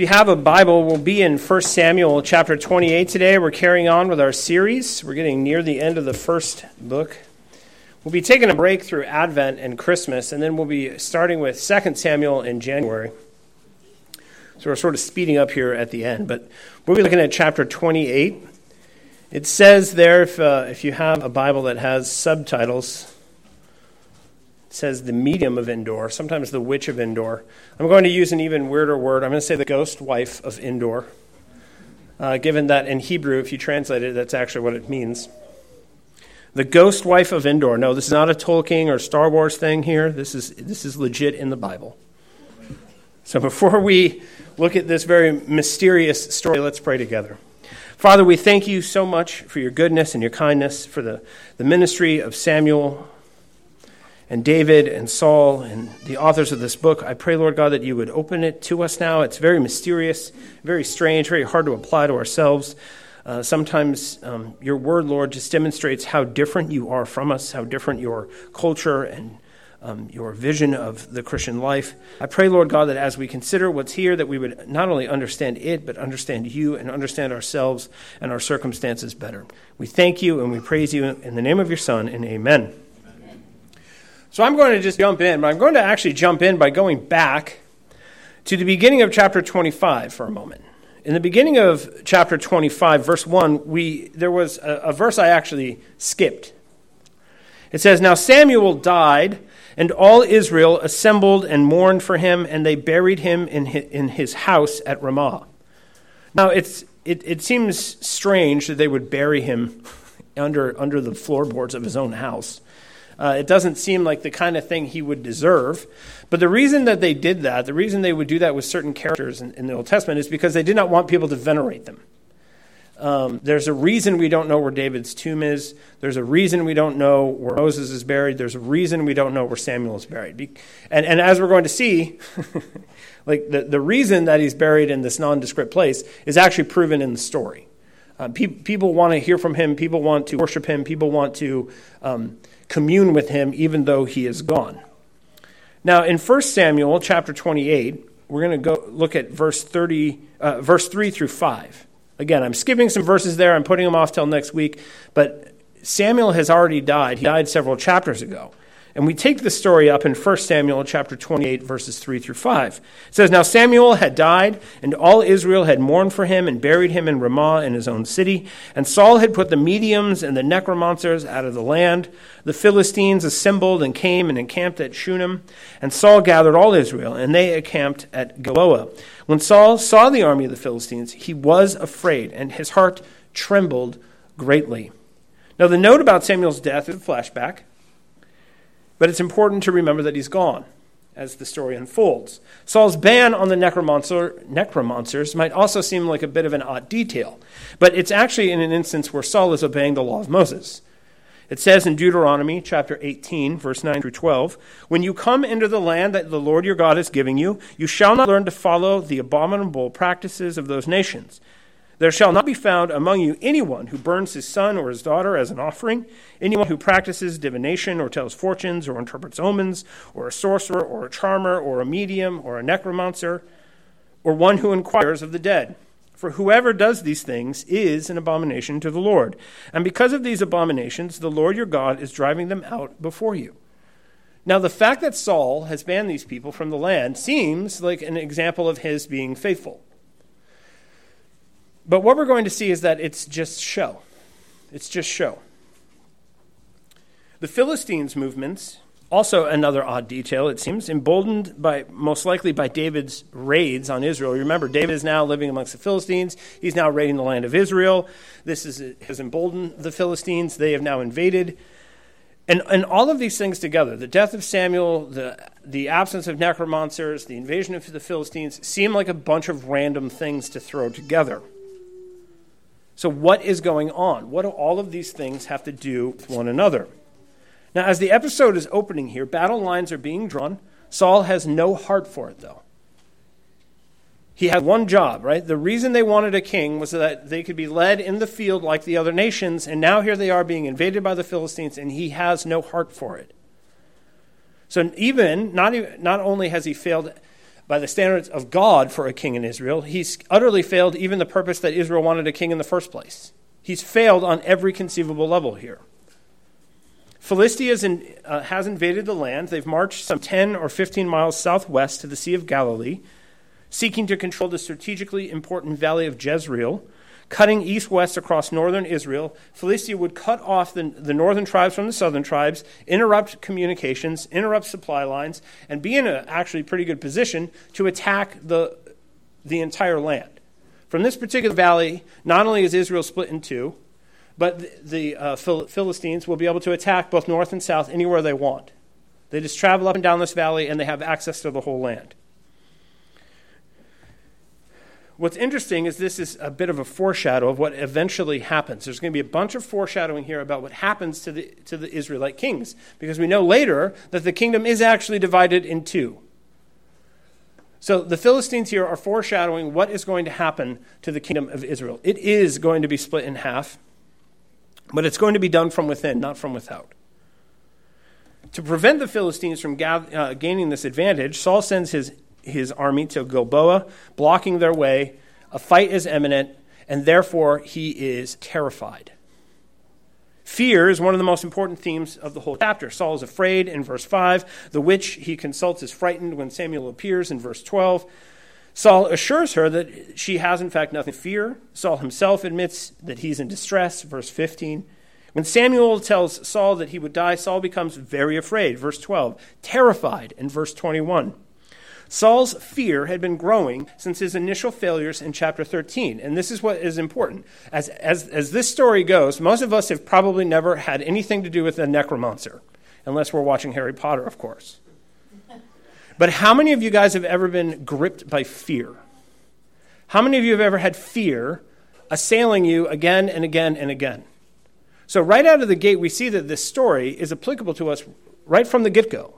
You have a Bible, we'll be in 1 Samuel chapter 28 today. We're carrying on with our series. We're getting near the end of the first book. We'll be taking a break through Advent and Christmas, and then we'll be starting with 2 Samuel in January. So we're sort of speeding up here at the end, but we'll be looking at chapter 28. It says there, if, uh, if you have a Bible that has subtitles, it says the medium of Endor, sometimes the witch of Endor. I'm going to use an even weirder word. I'm going to say the ghost wife of Endor, uh, given that in Hebrew, if you translate it, that's actually what it means. The ghost wife of Endor. No, this is not a Tolkien or Star Wars thing here. This is, this is legit in the Bible. So before we look at this very mysterious story, let's pray together. Father, we thank you so much for your goodness and your kindness, for the, the ministry of Samuel and David and Saul and the authors of this book. I pray, Lord God, that you would open it to us now. It's very mysterious, very strange, very hard to apply to ourselves. Uh, sometimes um, your word, Lord, just demonstrates how different you are from us, how different your culture and um, your vision of the Christian life. I pray, Lord God, that as we consider what's here, that we would not only understand it, but understand you and understand ourselves and our circumstances better. We thank you and we praise you in the name of your Son, and amen. amen. So I'm going to just jump in, but I'm going to actually jump in by going back to the beginning of chapter 25 for a moment. In the beginning of chapter 25, verse 1, we, there was a, a verse I actually skipped. It says, Now Samuel died and all Israel assembled and mourned for him, and they buried him in his, in his house at Ramah. Now, it's, it, it seems strange that they would bury him under, under the floorboards of his own house. Uh, it doesn't seem like the kind of thing he would deserve. But the reason that they did that, the reason they would do that with certain characters in, in the Old Testament, is because they did not want people to venerate them. Um, there's a reason we don't know where David's tomb is. There's a reason we don't know where Moses is buried. There's a reason we don't know where Samuel is buried. And, and as we're going to see, like the, the reason that he's buried in this nondescript place is actually proven in the story. Uh, pe- people want to hear from him. People want to worship him. People want to um, commune with him, even though he is gone. Now, in 1 Samuel chapter 28, we're going to go look at verse 30, uh, verse 3 through 5. Again, I'm skipping some verses there. I'm putting them off till next week. But Samuel has already died. He died several chapters ago. And we take the story up in 1 Samuel chapter 28, verses 3 through 5. It says, Now Samuel had died, and all Israel had mourned for him and buried him in Ramah in his own city. And Saul had put the mediums and the necromancers out of the land. The Philistines assembled and came and encamped at Shunem. And Saul gathered all Israel, and they encamped at Gilboa. When Saul saw the army of the Philistines, he was afraid, and his heart trembled greatly. Now, the note about Samuel's death is a flashback. But it's important to remember that he's gone as the story unfolds. Saul's ban on the necromancer, necromancers might also seem like a bit of an odd detail, but it's actually in an instance where Saul is obeying the law of Moses. It says in Deuteronomy chapter 18, verse 9 through 12 When you come into the land that the Lord your God is giving you, you shall not learn to follow the abominable practices of those nations there shall not be found among you anyone who burns his son or his daughter as an offering, anyone who practices divination or tells fortunes or interprets omens, or a sorcerer or a charmer or a medium or a necromancer, or one who inquires of the dead. For whoever does these things is an abomination to the Lord. And because of these abominations, the Lord your God is driving them out before you. Now, the fact that Saul has banned these people from the land seems like an example of his being faithful. But what we're going to see is that it's just show. It's just show. The Philistines' movements, also another odd detail, it seems, emboldened by most likely by David's raids on Israel. Remember, David is now living amongst the Philistines. He's now raiding the land of Israel. This is, has emboldened the Philistines. They have now invaded. And, and all of these things together, the death of Samuel, the, the absence of necromancers, the invasion of the Philistines, seem like a bunch of random things to throw together. So, what is going on? What do all of these things have to do with one another? Now, as the episode is opening here, battle lines are being drawn. Saul has no heart for it, though. He had one job, right? The reason they wanted a king was that they could be led in the field like the other nations, and now here they are being invaded by the Philistines, and he has no heart for it. So, even, not, even, not only has he failed by the standards of God for a king in Israel, he's utterly failed even the purpose that Israel wanted a king in the first place. He's failed on every conceivable level here. Philistia in, uh, has invaded the land. They've marched some 10 or 15 miles southwest to the Sea of Galilee, seeking to control the strategically important valley of Jezreel, cutting east west across northern Israel. Philistia would cut off the, the northern tribes from the southern tribes, interrupt communications, interrupt supply lines, and be in a actually pretty good position to attack the, the entire land. From this particular valley, not only is Israel split in two, but the, the uh, Philistines will be able to attack both north and south anywhere they want. They just travel up and down this valley and they have access to the whole land. What's interesting is this is a bit of a foreshadow of what eventually happens. There's going to be a bunch of foreshadowing here about what happens to the, to the Israelite kings, because we know later that the kingdom is actually divided in two. So the Philistines here are foreshadowing what is going to happen to the kingdom of Israel. It is going to be split in half. But it's going to be done from within, not from without. To prevent the Philistines from uh, gaining this advantage, Saul sends his, his army to Gilboa, blocking their way. A fight is imminent, and therefore he is terrified. Fear is one of the most important themes of the whole chapter. Saul is afraid in verse 5. The witch he consults is frightened when Samuel appears in verse 12. Saul assures her that she has, in fact, nothing to fear. Saul himself admits that he's in distress, verse 15. When Samuel tells Saul that he would die, Saul becomes very afraid, verse 12, terrified in verse 21. Saul's fear had been growing since his initial failures in chapter 13. And this is what is important. As, as, as this story goes, most of us have probably never had anything to do with a necromancer, unless we're watching Harry Potter, of course. But how many of you guys have ever been gripped by fear? How many of you have ever had fear assailing you again and again and again? So, right out of the gate, we see that this story is applicable to us right from the get go.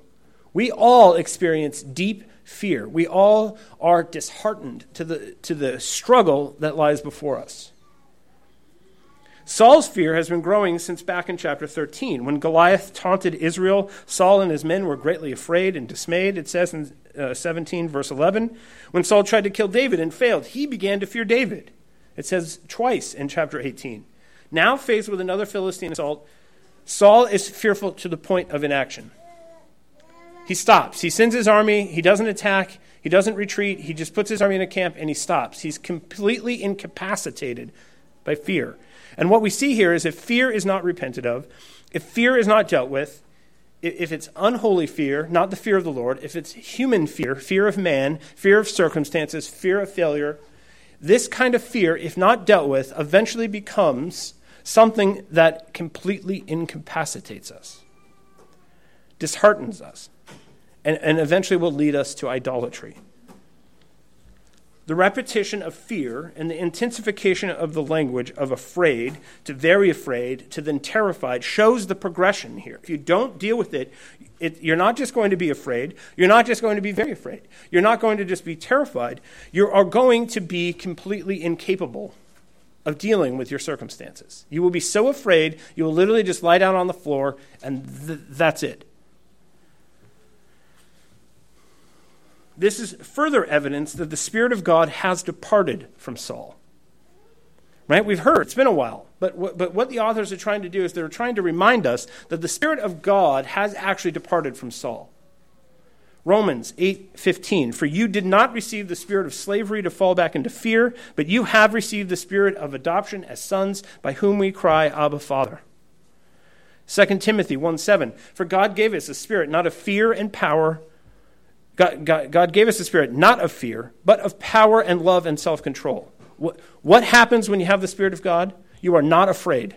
We all experience deep fear. We all are disheartened to the, to the struggle that lies before us. Saul's fear has been growing since back in chapter 13. When Goliath taunted Israel, Saul and his men were greatly afraid and dismayed. It says in uh, 17, verse 11. When Saul tried to kill David and failed, he began to fear David. It says twice in chapter 18. Now, faced with another Philistine assault, Saul is fearful to the point of inaction. He stops. He sends his army. He doesn't attack. He doesn't retreat. He just puts his army in a camp and he stops. He's completely incapacitated by fear. And what we see here is if fear is not repented of, if fear is not dealt with, if it's unholy fear, not the fear of the Lord, if it's human fear, fear of man, fear of circumstances, fear of failure, this kind of fear, if not dealt with, eventually becomes something that completely incapacitates us, disheartens us, and, and eventually will lead us to idolatry. The repetition of fear and the intensification of the language of afraid to very afraid to then terrified shows the progression here. If you don't deal with it, it, you're not just going to be afraid, you're not just going to be very afraid, you're not going to just be terrified, you are going to be completely incapable of dealing with your circumstances. You will be so afraid, you will literally just lie down on the floor, and th- that's it. This is further evidence that the Spirit of God has departed from Saul. Right? We've heard, it's been a while. But, w- but what the authors are trying to do is they're trying to remind us that the Spirit of God has actually departed from Saul. Romans 8:15 For you did not receive the spirit of slavery to fall back into fear but you have received the spirit of adoption as sons by whom we cry abba father 2 Timothy 1:7 For God gave us a spirit not of fear and power God, God, God, gave us a spirit not of fear, but of power and love and self control. What, what happens when you have the Spirit of God? You are not afraid.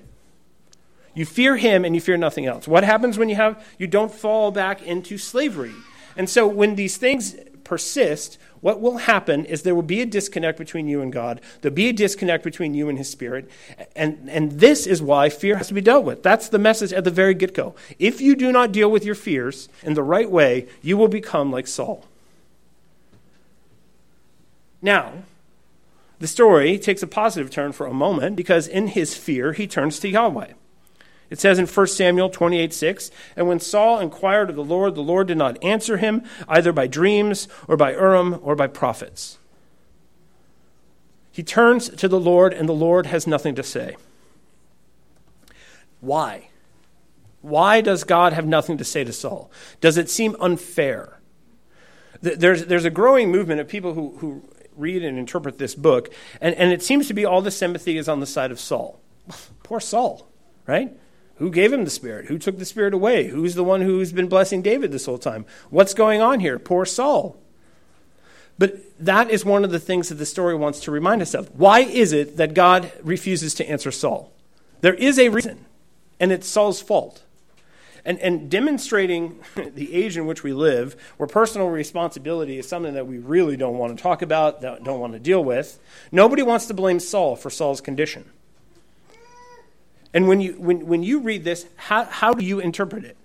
You fear Him and you fear nothing else. What happens when you have, you don't fall back into slavery? And so when these things persist, what will happen is there will be a disconnect between you and God. There'll be a disconnect between you and His Spirit. And, and this is why fear has to be dealt with. That's the message at the very get go. If you do not deal with your fears in the right way, you will become like Saul. Now, the story takes a positive turn for a moment because in his fear, he turns to Yahweh. It says in 1 Samuel 28 6, And when Saul inquired of the Lord, the Lord did not answer him, either by dreams, or by Urim, or by prophets. He turns to the Lord, and the Lord has nothing to say. Why? Why does God have nothing to say to Saul? Does it seem unfair? There's, there's a growing movement of people who, who read and interpret this book, and, and it seems to be all the sympathy is on the side of Saul. Poor Saul, right? Who gave him the Spirit? Who took the Spirit away? Who's the one who's been blessing David this whole time? What's going on here? Poor Saul. But that is one of the things that the story wants to remind us of. Why is it that God refuses to answer Saul? There is a reason, and it's Saul's fault. And, and demonstrating the age in which we live, where personal responsibility is something that we really don't want to talk about, don't want to deal with, nobody wants to blame Saul for Saul's condition. And when you, when, when you read this, how, how do you interpret it?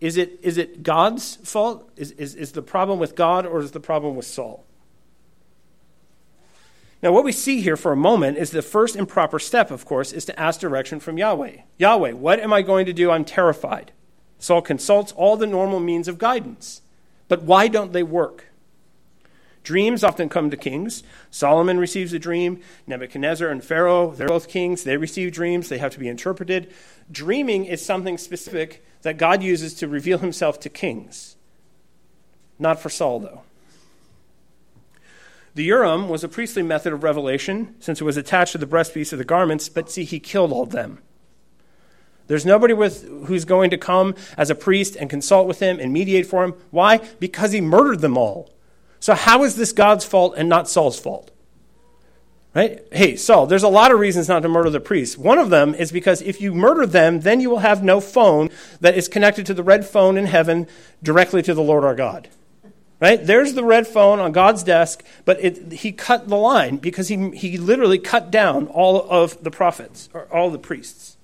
Is it, is it God's fault? Is, is, is the problem with God or is the problem with Saul? Now, what we see here for a moment is the first improper step, of course, is to ask direction from Yahweh. Yahweh, what am I going to do? I'm terrified. Saul consults all the normal means of guidance. But why don't they work? Dreams often come to kings. Solomon receives a dream. Nebuchadnezzar and Pharaoh, they're both kings. They receive dreams. They have to be interpreted. Dreaming is something specific that God uses to reveal himself to kings. Not for Saul, though. The Urim was a priestly method of revelation since it was attached to the breastpiece of the garments, but see, he killed all them. There's nobody with, who's going to come as a priest and consult with him and mediate for him. Why? Because he murdered them all. So, how is this God's fault and not Saul's fault? Right? Hey, Saul, there's a lot of reasons not to murder the priests. One of them is because if you murder them, then you will have no phone that is connected to the red phone in heaven directly to the Lord our God. Right? There's the red phone on God's desk, but it, he cut the line because he, he literally cut down all of the prophets, or all the priests.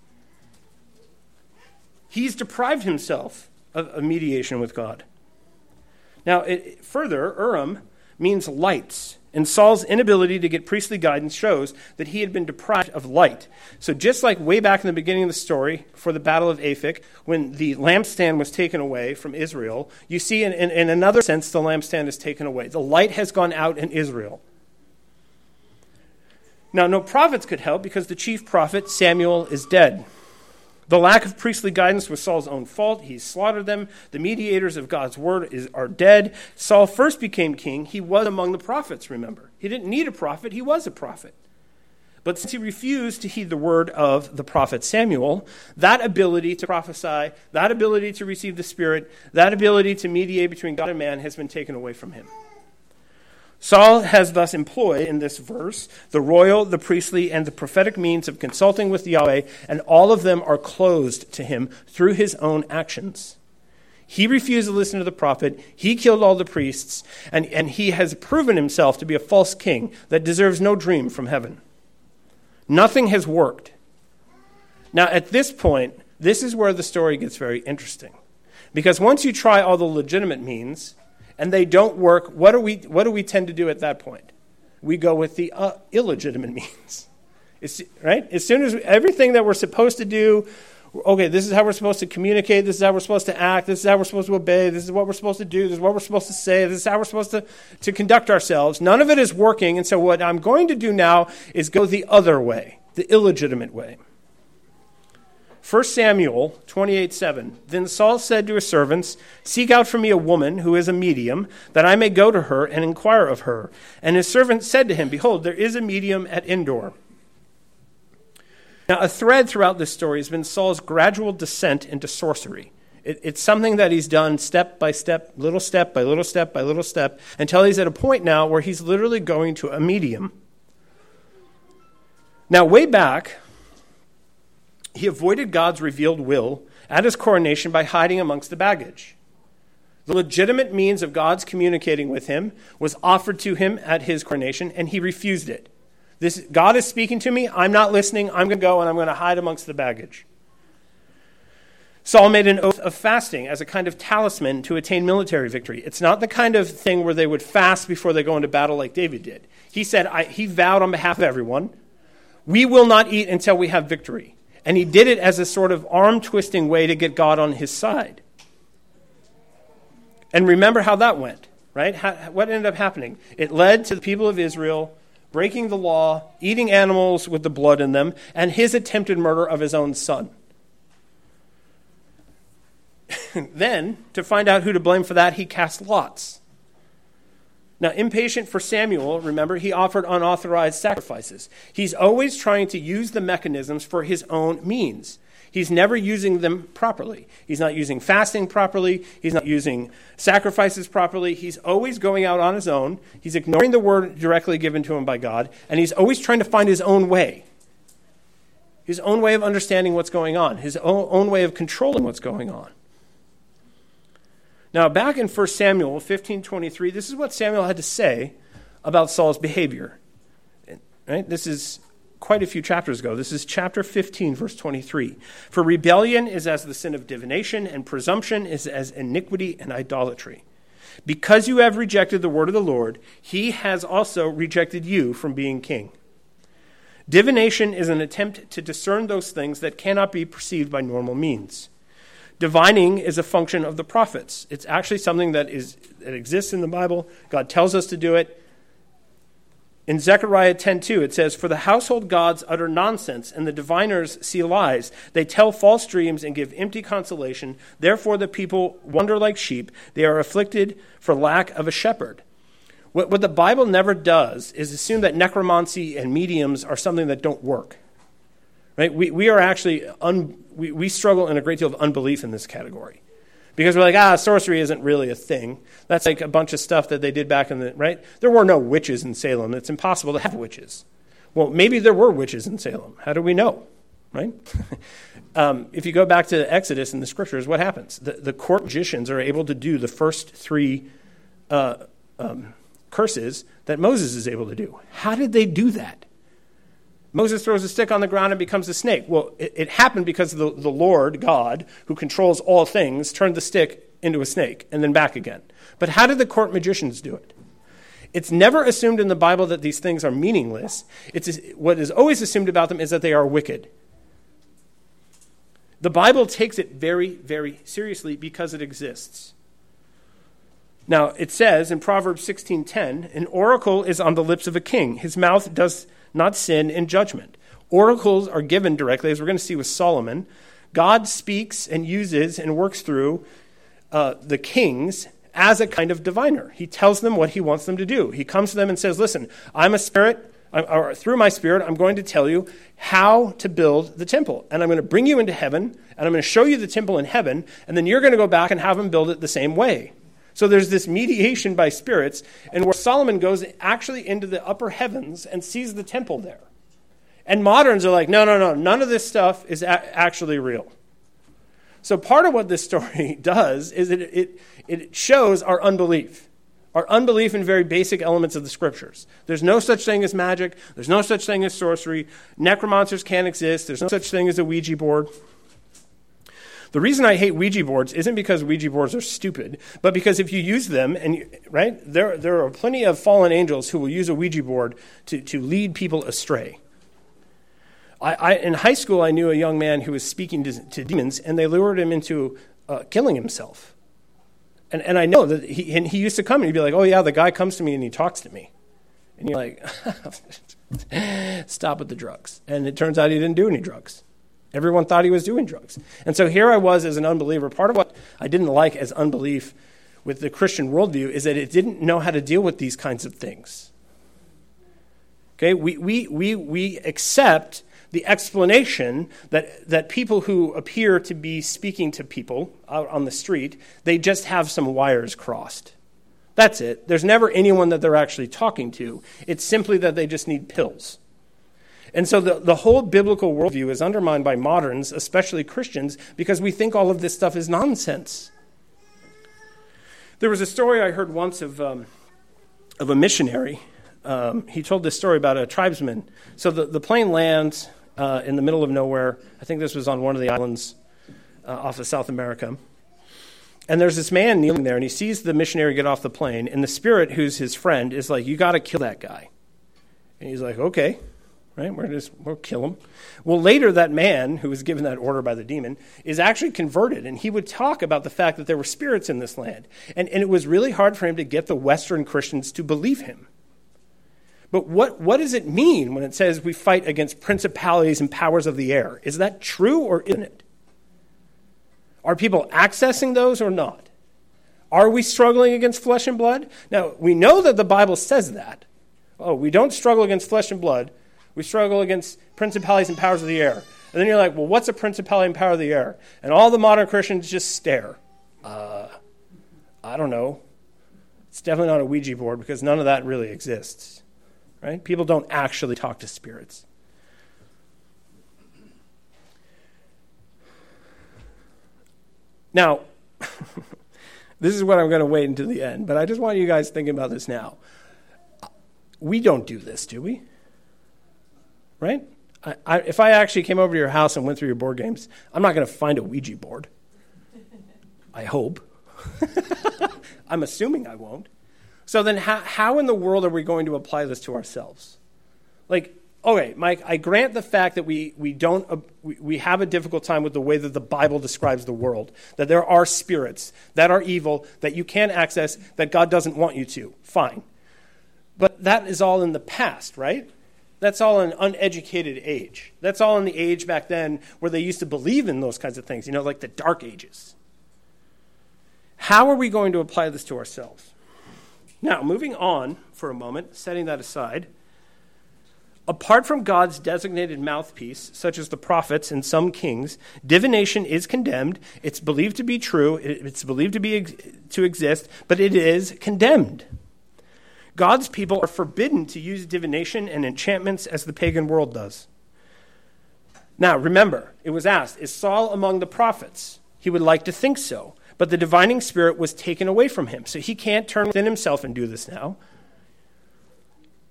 He's deprived himself of a mediation with God. Now, it, further, Urim means lights, and Saul's inability to get priestly guidance shows that he had been deprived of light. So, just like way back in the beginning of the story, for the Battle of Aphek, when the lampstand was taken away from Israel, you see, in, in, in another sense, the lampstand is taken away. The light has gone out in Israel. Now, no prophets could help because the chief prophet, Samuel, is dead. The lack of priestly guidance was Saul's own fault. He slaughtered them. The mediators of God's word is, are dead. Saul first became king. He was among the prophets, remember. He didn't need a prophet, he was a prophet. But since he refused to heed the word of the prophet Samuel, that ability to prophesy, that ability to receive the Spirit, that ability to mediate between God and man has been taken away from him. Saul has thus employed in this verse the royal, the priestly, and the prophetic means of consulting with Yahweh, and all of them are closed to him through his own actions. He refused to listen to the prophet, he killed all the priests, and, and he has proven himself to be a false king that deserves no dream from heaven. Nothing has worked. Now, at this point, this is where the story gets very interesting. Because once you try all the legitimate means, and they don't work, what do we, what do we tend to do at that point? We go with the uh, illegitimate means. It's, right? As soon as we, everything that we're supposed to do, okay, this is how we're supposed to communicate, this is how we're supposed to act, this is how we're supposed to obey, this is what we're supposed to do, this is what we're supposed to say, this is how we're supposed to, to conduct ourselves. None of it is working, and so what I'm going to do now is go the other way, the illegitimate way. 1 Samuel 28 7. Then Saul said to his servants, Seek out for me a woman who is a medium, that I may go to her and inquire of her. And his servants said to him, Behold, there is a medium at Endor. Now, a thread throughout this story has been Saul's gradual descent into sorcery. It, it's something that he's done step by step, little step by little step by little step, until he's at a point now where he's literally going to a medium. Now, way back, he avoided God's revealed will at his coronation by hiding amongst the baggage. The legitimate means of God's communicating with him was offered to him at his coronation, and he refused it. This, God is speaking to me. I'm not listening. I'm going to go and I'm going to hide amongst the baggage. Saul made an oath of fasting as a kind of talisman to attain military victory. It's not the kind of thing where they would fast before they go into battle like David did. He said, I, he vowed on behalf of everyone, we will not eat until we have victory. And he did it as a sort of arm twisting way to get God on his side. And remember how that went, right? How, what ended up happening? It led to the people of Israel breaking the law, eating animals with the blood in them, and his attempted murder of his own son. then, to find out who to blame for that, he cast lots. Now, impatient for Samuel, remember, he offered unauthorized sacrifices. He's always trying to use the mechanisms for his own means. He's never using them properly. He's not using fasting properly. He's not using sacrifices properly. He's always going out on his own. He's ignoring the word directly given to him by God, and he's always trying to find his own way. His own way of understanding what's going on, his own, way of controlling what's going on. Now, back in 1 Samuel 15:23, this is what Samuel had to say about Saul's behavior. Right? This is quite a few chapters ago. This is chapter 15, verse 23. For rebellion is as the sin of divination, and presumption is as iniquity and idolatry. Because you have rejected the word of the Lord, he has also rejected you from being king. Divination is an attempt to discern those things that cannot be perceived by normal means. Divining is a function of the prophets. It's actually something that, is, that exists in the Bible. God tells us to do it. In Zechariah 10:2 it says for the household gods utter nonsense and the diviners see lies they tell false dreams and give empty consolation therefore the people wander like sheep they are afflicted for lack of a shepherd what, what the Bible never does is assume that necromancy and mediums are something that don't work right we, we are actually un, we, we struggle in a great deal of unbelief in this category. Because we're like, ah, sorcery isn't really a thing. That's like a bunch of stuff that they did back in the, right? There were no witches in Salem. It's impossible to have witches. Well, maybe there were witches in Salem. How do we know, right? um, if you go back to Exodus in the scriptures, what happens? The, the court magicians are able to do the first three uh, um, curses that Moses is able to do. How did they do that? Moses throws a stick on the ground and becomes a snake. Well, it, it happened because the, the Lord, God, who controls all things, turned the stick into a snake and then back again. But how did the court magicians do it? It's never assumed in the Bible that these things are meaningless. It's, what is always assumed about them is that they are wicked. The Bible takes it very, very seriously because it exists. Now, it says in Proverbs 16:10, "An oracle is on the lips of a king; his mouth does not sin and judgment. Oracles are given directly, as we're going to see with Solomon. God speaks and uses and works through uh, the kings as a kind of diviner. He tells them what he wants them to do. He comes to them and says, Listen, I'm a spirit, or through my spirit, I'm going to tell you how to build the temple. And I'm going to bring you into heaven, and I'm going to show you the temple in heaven, and then you're going to go back and have them build it the same way. So there's this mediation by spirits, and where Solomon goes actually into the upper heavens and sees the temple there. And moderns are like, no, no, no, none of this stuff is a- actually real. So part of what this story does is it, it, it shows our unbelief, our unbelief in very basic elements of the scriptures. There's no such thing as magic, there's no such thing as sorcery, necromancers can't exist, there's no such thing as a Ouija board. The reason I hate Ouija boards isn't because Ouija boards are stupid, but because if you use them, and you, right, there, there are plenty of fallen angels who will use a Ouija board to, to lead people astray. I, I, in high school, I knew a young man who was speaking to, to demons, and they lured him into uh, killing himself. And, and I know that he, and he used to come and he'd be like, oh, yeah, the guy comes to me and he talks to me. And you're like, stop with the drugs. And it turns out he didn't do any drugs. Everyone thought he was doing drugs. And so here I was as an unbeliever. Part of what I didn't like as unbelief with the Christian worldview is that it didn't know how to deal with these kinds of things. Okay, we, we, we, we accept the explanation that, that people who appear to be speaking to people out on the street, they just have some wires crossed. That's it. There's never anyone that they're actually talking to. It's simply that they just need pills. And so the, the whole biblical worldview is undermined by moderns, especially Christians, because we think all of this stuff is nonsense. There was a story I heard once of, um, of a missionary. Um, he told this story about a tribesman. So the, the plane lands uh, in the middle of nowhere. I think this was on one of the islands uh, off of South America. And there's this man kneeling there, and he sees the missionary get off the plane, and the spirit, who's his friend, is like, You got to kill that guy. And he's like, Okay right? We're just, we'll kill him. Well, later, that man who was given that order by the demon is actually converted, and he would talk about the fact that there were spirits in this land. And, and it was really hard for him to get the Western Christians to believe him. But what, what does it mean when it says we fight against principalities and powers of the air? Is that true or isn't it? Are people accessing those or not? Are we struggling against flesh and blood? Now, we know that the Bible says that. Oh, we don't struggle against flesh and blood. We struggle against principalities and powers of the air. And then you're like, well, what's a principality and power of the air? And all the modern Christians just stare. Uh, I don't know. It's definitely not a Ouija board because none of that really exists. Right? People don't actually talk to spirits. Now, this is what I'm going to wait until the end, but I just want you guys thinking about this now. We don't do this, do we? Right? I, I, if I actually came over to your house and went through your board games, I'm not going to find a Ouija board. I hope. I'm assuming I won't. So then, how, how in the world are we going to apply this to ourselves? Like, okay, Mike, I grant the fact that we, we don't uh, we, we have a difficult time with the way that the Bible describes the world, that there are spirits that are evil that you can't access that God doesn't want you to. Fine. But that is all in the past, right? That's all an uneducated age. That's all in the age back then where they used to believe in those kinds of things, you know, like the dark ages. How are we going to apply this to ourselves? Now, moving on for a moment, setting that aside, Apart from God's designated mouthpiece, such as the prophets and some kings, divination is condemned. It's believed to be true. It's believed to be to exist, but it is condemned. God's people are forbidden to use divination and enchantments as the pagan world does. Now, remember, it was asked, is Saul among the prophets? He would like to think so, but the divining spirit was taken away from him, so he can't turn within himself and do this now.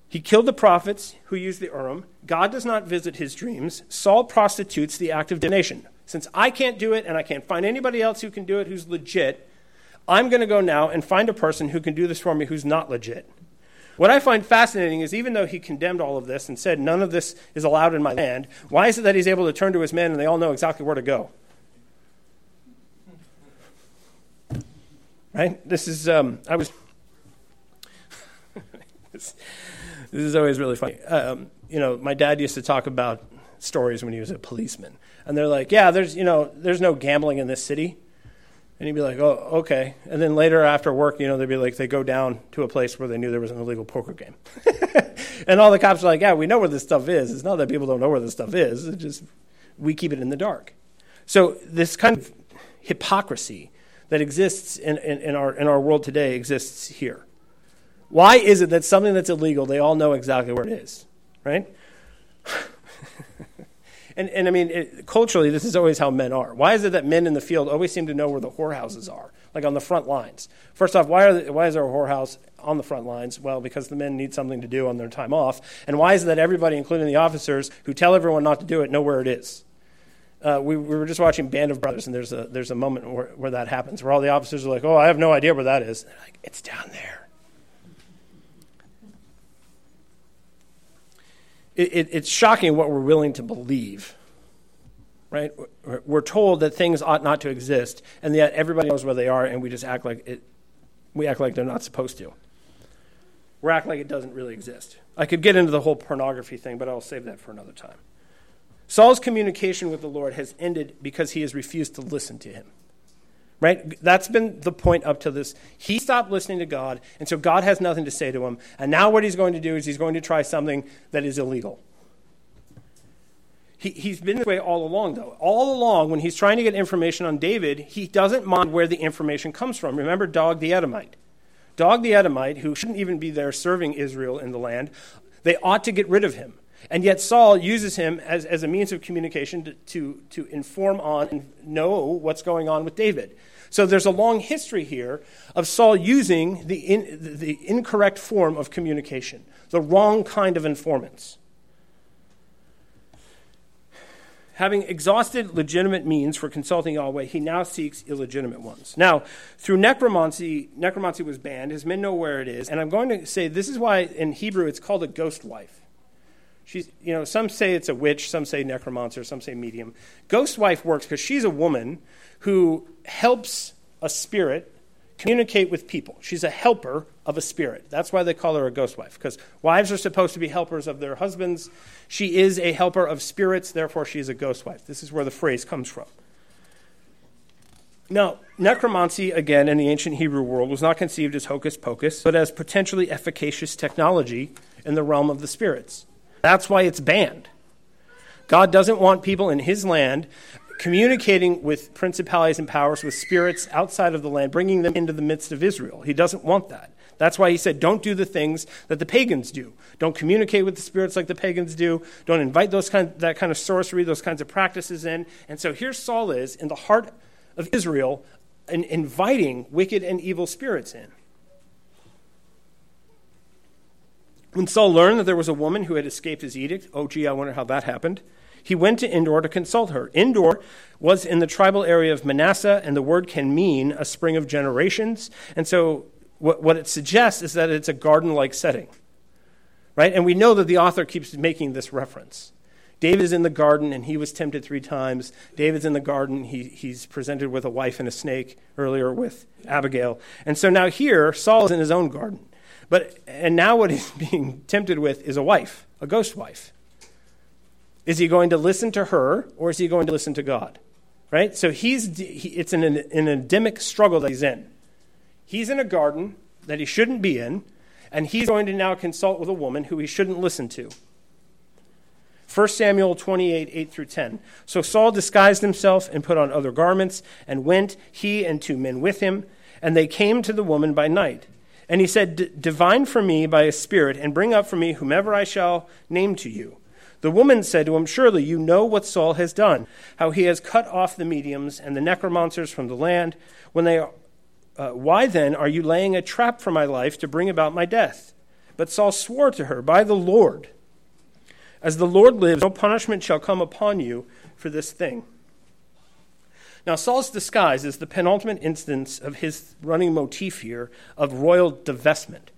He killed the prophets who used the Urim. God does not visit his dreams. Saul prostitutes the act of divination. Since I can't do it and I can't find anybody else who can do it who's legit, I'm going to go now and find a person who can do this for me who's not legit. What I find fascinating is even though he condemned all of this and said none of this is allowed in my land, why is it that he's able to turn to his men and they all know exactly where to go? Right? This is, um, I was. This is always really funny. Um, you know, my dad used to talk about stories when he was a policeman, and they're like, "Yeah, there's you know, there's no gambling in this city," and you'd be like, "Oh, okay." And then later after work, you know, they'd be like, they go down to a place where they knew there was an illegal poker game, and all the cops are like, "Yeah, we know where this stuff is. It's not that people don't know where this stuff is. It's just we keep it in the dark." So this kind of hypocrisy that exists in, in, in our in our world today exists here. Why is it that something that's illegal, they all know exactly where it is, right? And, and I mean, it, culturally, this is always how men are. Why is it that men in the field always seem to know where the whorehouses are, like on the front lines? First off, why, are the, why is there a whorehouse on the front lines? Well, because the men need something to do on their time off. And why is it that everybody, including the officers who tell everyone not to do it, know where it is? Uh, we, we, were just watching Band of Brothers, and there's a, there's a moment where, where that happens, where all the officers are like, oh, I have no idea where that is. And they're like, it's down there. It, it, it's shocking what we're willing to believe. Right? We're told that things ought not to exist, and yet everybody knows where they are, and we just act like it. We act like they're not supposed to. We act like it doesn't really exist. I could get into the whole pornography thing, but I'll save that for another time. Saul's communication with the Lord has ended because he has refused to listen to him. Right? That's been the point up to this. He stopped listening to God, and so God has nothing to say to him. And now what he's going to do is he's going to try something that is illegal. He, he's been this way all along, though. All along, when he's trying to get information on David, he doesn't mind where the information comes from. Remember Doeg the Edomite. Doeg the Edomite, who shouldn't even be there serving Israel in the land, they ought to get rid of him. And yet Saul uses him as, as a means of communication to, to, to inform on and know what's going on with David. So there's a long history here of Saul using the, in, the incorrect form of communication, the wrong kind of informants. Having exhausted legitimate means for consulting Yahweh, he now seeks illegitimate ones. Now, through necromancy, necromancy was banned. His men know where it is. And I'm going to say this is why in Hebrew it's called a ghost wife She's, you know, some say it's a witch, some say necromancer, some say medium. Ghost wife works because she's a woman who helps a spirit communicate with people. She's a helper of a spirit. That's why they call her a ghost wife, because wives are supposed to be helpers of their husbands. She is a helper of spirits, therefore, she is a ghost wife. This is where the phrase comes from. Now, necromancy, again, in the ancient Hebrew world, was not conceived as hocus pocus, but as potentially efficacious technology in the realm of the spirits. That's why it's banned. God doesn't want people in his land communicating with principalities and powers, with spirits outside of the land, bringing them into the midst of Israel. He doesn't want that. That's why he said, don't do the things that the pagans do. Don't communicate with the spirits like the pagans do. Don't invite those kind, that kind of sorcery, those kinds of practices in. And so here Saul is in the heart of Israel and inviting wicked and evil spirits in. When Saul learned that there was a woman who had escaped his edict, oh, gee, I wonder how that happened he went to Endor to consult her. Endor was in the tribal area of Manasseh, and the word can mean a spring of generations. And so, what, what it suggests is that it's a garden like setting. Right? And we know that the author keeps making this reference. David is in the garden and he was tempted three times. David's in the garden. He, he's presented with a wife and a snake earlier with Abigail. And so now here, Saul is in his own garden. But, and now what he's being tempted with is a wife, a ghost wife. Is he going to listen to her or is he going to listen to God? Right? So he's, he, it's an, an Edenic struggle that he's in. He's in a garden that he shouldn't be in, and he's going to now consult with a woman who he shouldn't listen to. 1 Samuel 28, 8 through 10. So Saul disguised himself and put on other garments, and went, he and two men with him, and they came to the woman by night. And he said, Divine for me by a spirit, and bring up for me whomever I shall name to you. The woman said to him, Surely you know what Saul has done, how he has cut off the mediums and the necromancers from the land. When they, uh, why then are you laying a trap for my life to bring about my death? But Saul swore to her, By the Lord, as the Lord lives, no punishment shall come upon you for this thing. Now, Saul's disguise is the penultimate instance of his running motif here of royal divestment.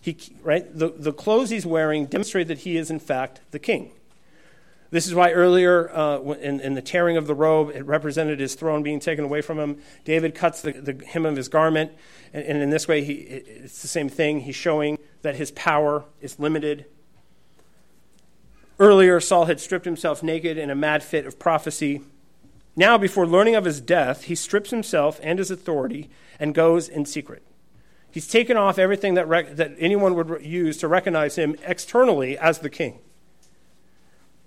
He, right? The, the clothes he's wearing demonstrate that he is, in fact, the king. This is why earlier uh, in, in, the tearing of the robe, it represented his throne being taken away from him. David cuts the, the hem of his garment, and, and in this way, he, it's the same thing. He's showing that his power is limited. Earlier, Saul had stripped himself naked in a mad fit of prophecy. Now, before learning of his death, he strips himself and his authority and goes in secret. He's taken off everything that, rec- that anyone would use to recognize him externally as the king.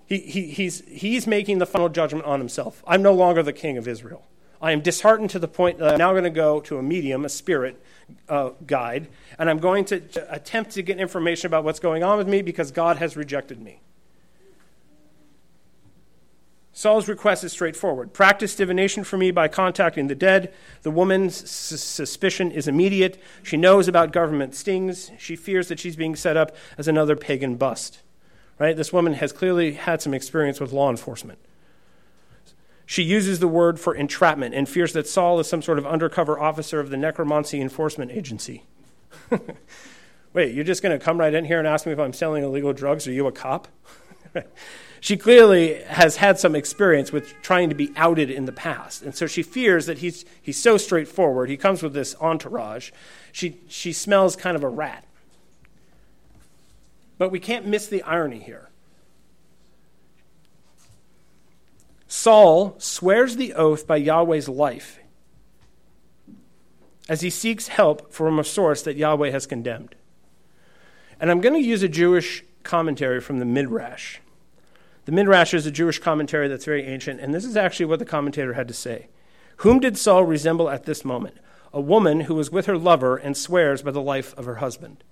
He, he, he's, he's making the final judgment on himself. I'm no longer the king of Israel. I am disheartened to the point that I'm now going to go to a medium, a spirit uh, guide, and I'm going to, to attempt to get information about what's going on with me because God has rejected me. Saul's request is straightforward practice divination for me by contacting the dead. The woman's suspicion is immediate. She knows about government stings. She fears that she's being set up as another pagan bust. Right? This woman has clearly had some experience with law enforcement. She uses the word for entrapment and fears that Saul is some sort of undercover officer of the necromancy enforcement agency. Wait, you're just going to come right in here and ask me if I'm selling illegal drugs? Are you a cop? she clearly has had some experience with trying to be outed in the past. And so she fears that he's, he's so straightforward. He comes with this entourage. She, she smells kind of a rat. But we can't miss the irony here. Saul swears the oath by Yahweh's life as he seeks help from a source that Yahweh has condemned. And I'm going to use a Jewish commentary from the Midrash. The Midrash is a Jewish commentary that's very ancient, and this is actually what the commentator had to say. Whom did Saul resemble at this moment? A woman who was with her lover and swears by the life of her husband.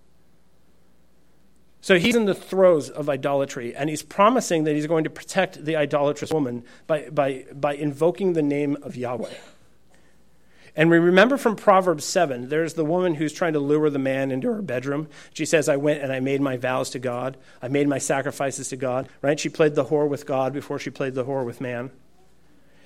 So he's in the throes of idolatry, and he's promising that he's going to protect the idolatrous woman by, by, by invoking the name of Yahweh. And we remember from Proverbs 7, there's the woman who's trying to lure the man into her bedroom. She says, I went and I made my vows to God. I made my sacrifices to God, right? She played the whore with God before she played the whore with man.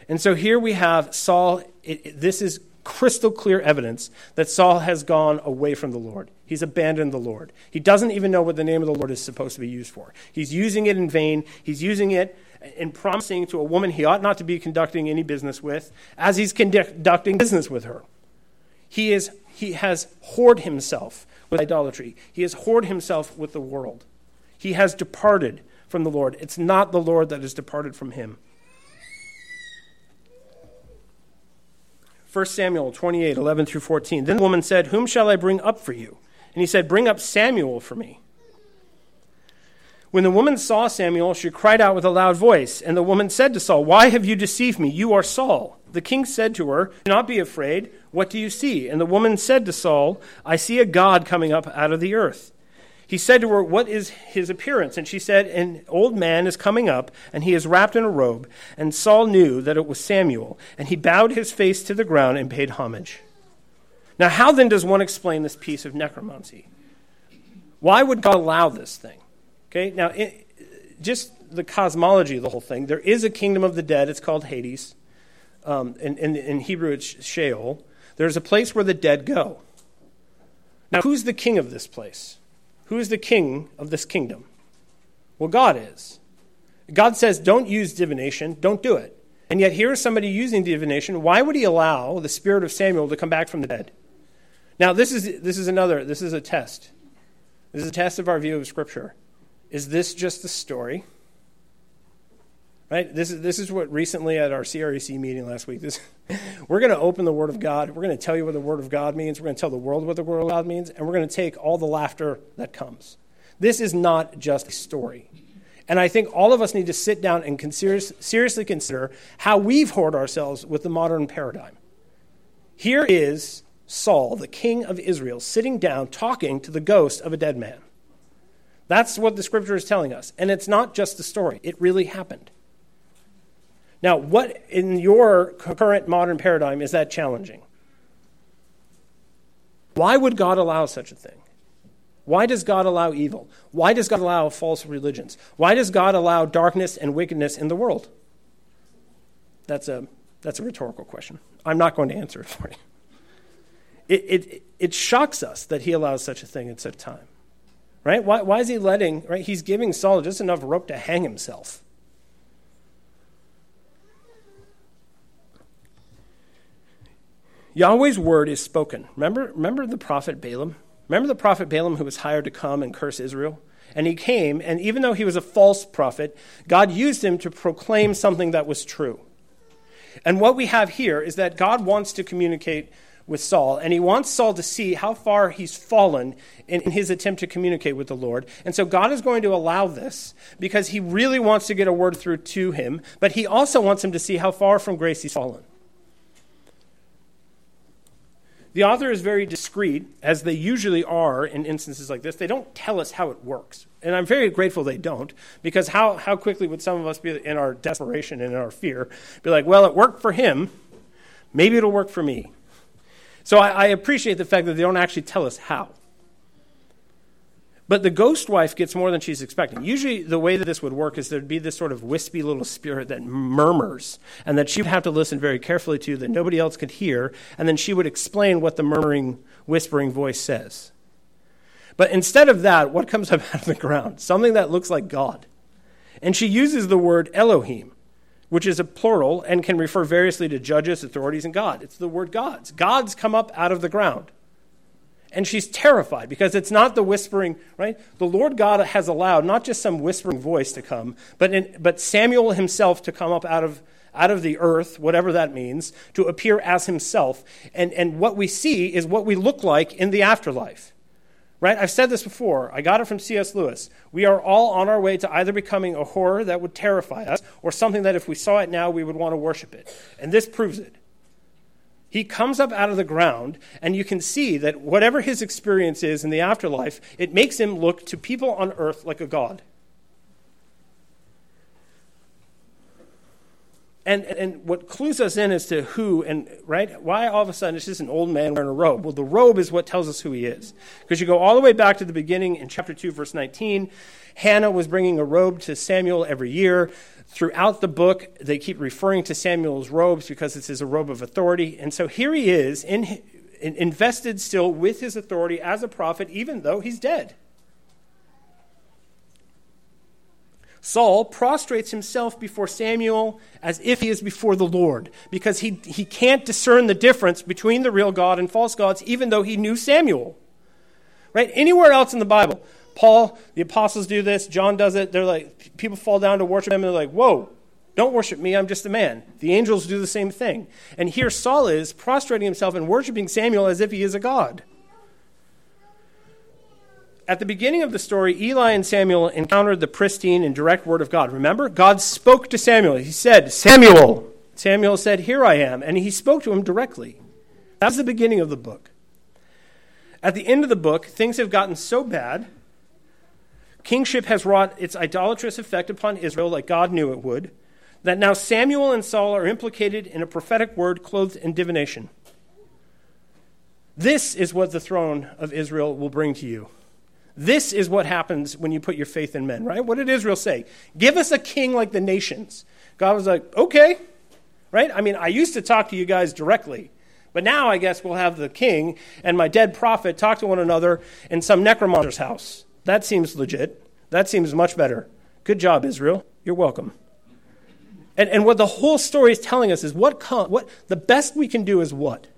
And so here we have Saul. It, it, this is crystal clear evidence that Saul has gone away from the Lord. He's abandoned the Lord. He doesn't even know what the name of the Lord is supposed to be used for. He's using it in vain. He's using it in promising to a woman he ought not to be conducting any business with as he's conducting business with her. He, is, he has whored himself with idolatry, he has whored himself with the world. He has departed from the Lord. It's not the Lord that has departed from him. 1 Samuel 28, 11 through 14. Then the woman said, Whom shall I bring up for you? And he said, Bring up Samuel for me. When the woman saw Samuel, she cried out with a loud voice. And the woman said to Saul, Why have you deceived me? You are Saul. The king said to her, Do not be afraid. What do you see? And the woman said to Saul, I see a God coming up out of the earth. He said to her, What is his appearance? And she said, An old man is coming up, and he is wrapped in a robe. And Saul knew that it was Samuel, and he bowed his face to the ground and paid homage. Now, how then does one explain this piece of necromancy? Why would God allow this thing? Okay, now, it, just the cosmology of the whole thing. There is a kingdom of the dead, it's called Hades. Um, in, in, in Hebrew, it's Sheol. There's a place where the dead go. Now, who's the king of this place? Who is the king of this kingdom? Well, God is. God says, don't use divination, don't do it. And yet, here is somebody using divination. Why would he allow the spirit of Samuel to come back from the dead? Now, this is, this is another, this is a test. This is a test of our view of Scripture. Is this just a story? Right? This is, this is what recently at our CREC meeting last week, this, we're going to open the Word of God. We're going to tell you what the Word of God means. We're going to tell the world what the Word of God means. And we're going to take all the laughter that comes. This is not just a story. And I think all of us need to sit down and consider, seriously consider how we've hoarded ourselves with the modern paradigm. Here is Saul, the king of Israel, sitting down talking to the ghost of a dead man. That's what the scripture is telling us. And it's not just a story, it really happened. Now, what in your current modern paradigm is that challenging? Why would God allow such a thing? Why does God allow evil? Why does God allow false religions? Why does God allow darkness and wickedness in the world? That's a, that's a rhetorical question. I'm not going to answer it for you. It, it, it shocks us that he allows such a thing at such a time. Right? Why, why is he letting, right? He's giving Saul just enough rope to hang himself. Yahweh's word is spoken. Remember, remember the prophet Balaam? Remember the prophet Balaam who was hired to come and curse Israel? And he came, and even though he was a false prophet, God used him to proclaim something that was true. And what we have here is that God wants to communicate with Saul, and he wants Saul to see how far he's fallen in, in, his attempt to communicate with the Lord. And so God is going to allow this because he really wants to get a word through to him, but he also wants him to see how far from grace he's fallen. The author is very discreet, as they usually are in instances like this. They don't tell us how it works. And I'm very grateful they don't, because how, how quickly would some of us be in our desperation and in our fear be like, well, it worked for him, maybe it'll work for me. So I, I appreciate the fact that they don't actually tell us how. But the ghost wife gets more than she's expecting. Usually, the way that this would work is there'd be this sort of wispy little spirit that murmurs, and that she would have to listen very carefully to, that nobody else could hear, and then she would explain what the murmuring, whispering voice says. But instead of that, what comes up out of the ground? Something that looks like God. And she uses the word Elohim, which is a plural and can refer variously to judges, authorities, and God. It's the word gods. Gods come up out of the ground and she's terrified because it's not the whispering, right? The Lord God has allowed not just some whispering voice to come, but, in, but Samuel himself to come up out of, out of the earth, whatever that means, to appear as himself. And, and what we see is what we look like in the afterlife. Right? I've said this before. I got it from C.S. Lewis. We are all on our way to either becoming a horror that would terrify us or something that if we saw it now, we would want to worship it. And this proves it. He comes up out of the ground, and you can see that whatever his experience is in the afterlife, it makes him look to people on earth like a god. And, and what clues us in as to who and right why all of a sudden it's just an old man wearing a robe. Well, the robe is what tells us who he is. Because you go all the way back to the beginning in chapter 2, verse 19. Hannah was bringing a robe to Samuel every year. Throughout the book, they keep referring to Samuel's robes because it is a robe of authority. And so here he is, in, invested still with his authority as a prophet, even though he's dead. Saul prostrates himself before Samuel as if he is before the Lord because he, he can't discern the difference between the real God and false gods, even though he knew Samuel. Right? Anywhere else in the Bible, Paul, the apostles do this, John does it. They're like, people fall down to worship him and they're like, whoa, don't worship me, I'm just a man. The angels do the same thing. And here Saul is prostrating himself and worshiping Samuel as if he is a god at the beginning of the story, Eli and Samuel encountered the pristine and direct word of God. Remember? God spoke to Samuel. He said, Samuel. Samuel said, Here I am. And he spoke to him directly. That's the beginning of the book. At the end of the book, things have gotten so bad. Kingship has wrought its idolatrous effect upon Israel like God knew it would, that now Samuel and Saul are implicated in a prophetic word clothed in divination. This is what the throne of Israel will bring to you. This is what happens when you put your faith in men, right? What did Israel say? Give us a king like the nations. God was like, okay, right? I mean, I used to talk to you guys directly, but now I guess we'll have the king and my dead prophet talk to one another in some necromancer's house. That seems legit. That seems much better. Good job, Israel. You're welcome. And, and what the whole story is telling us is what, what the best we can do is what?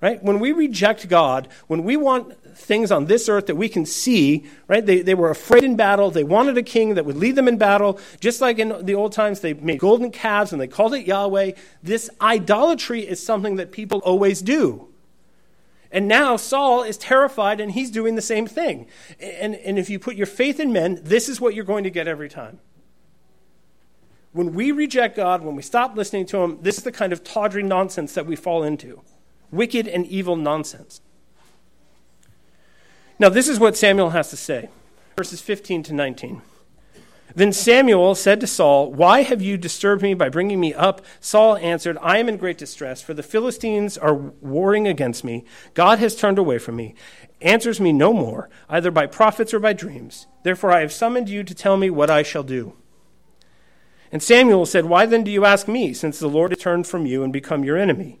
Right? When we reject God, when we want things on this earth that we can see, right? They, they were afraid in battle. They wanted a king that would lead them in battle. Just like in the old times, they made golden calves and they called it Yahweh. This idolatry is something that people always do. And now Saul is terrified and he's doing the same thing. And, and if you put your faith in men, this is what you're going to get every time. When we reject God, when we stop listening to him, this is the kind of tawdry nonsense that we fall into wicked and evil nonsense. Now, this is what Samuel has to say verses 15 to 19. Then Samuel said to Saul, Why have you disturbed me by bringing me up? Saul answered, I am in great distress, for the Philistines are warring against me. God has turned away from me, answers me no more, either by prophets or by dreams. Therefore I have summoned you to tell me what I shall do. And Samuel said, Why then do you ask me, since the Lord has turned from you and become your enemy?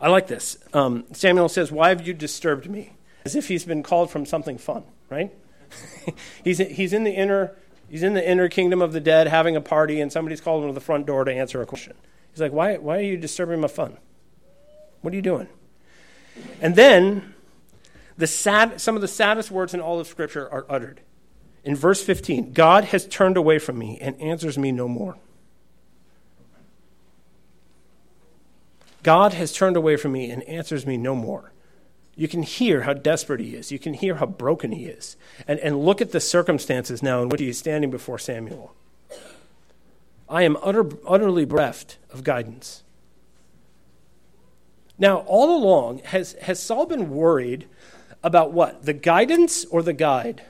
I like this. Um, Samuel says, Why have you disturbed me? As if he's been called from something fun, right? he's, he's, in the inner, he's in the inner kingdom of the dead having a party, and somebody's called him to the front door to answer a question. He's like, Why, why are you disturbing my fun? What are you doing? And then the sad, some of the saddest words in all of Scripture are uttered. In verse 15, God has turned away from me and answers me no more. God has turned away from me and answers me no more. You can hear how desperate he is. You can hear how broken he is. And, and look at the circumstances now in which he is standing before Samuel. I am utter, utterly bereft of guidance. Now, all along, has, has Saul been worried about what? The guidance or the guide?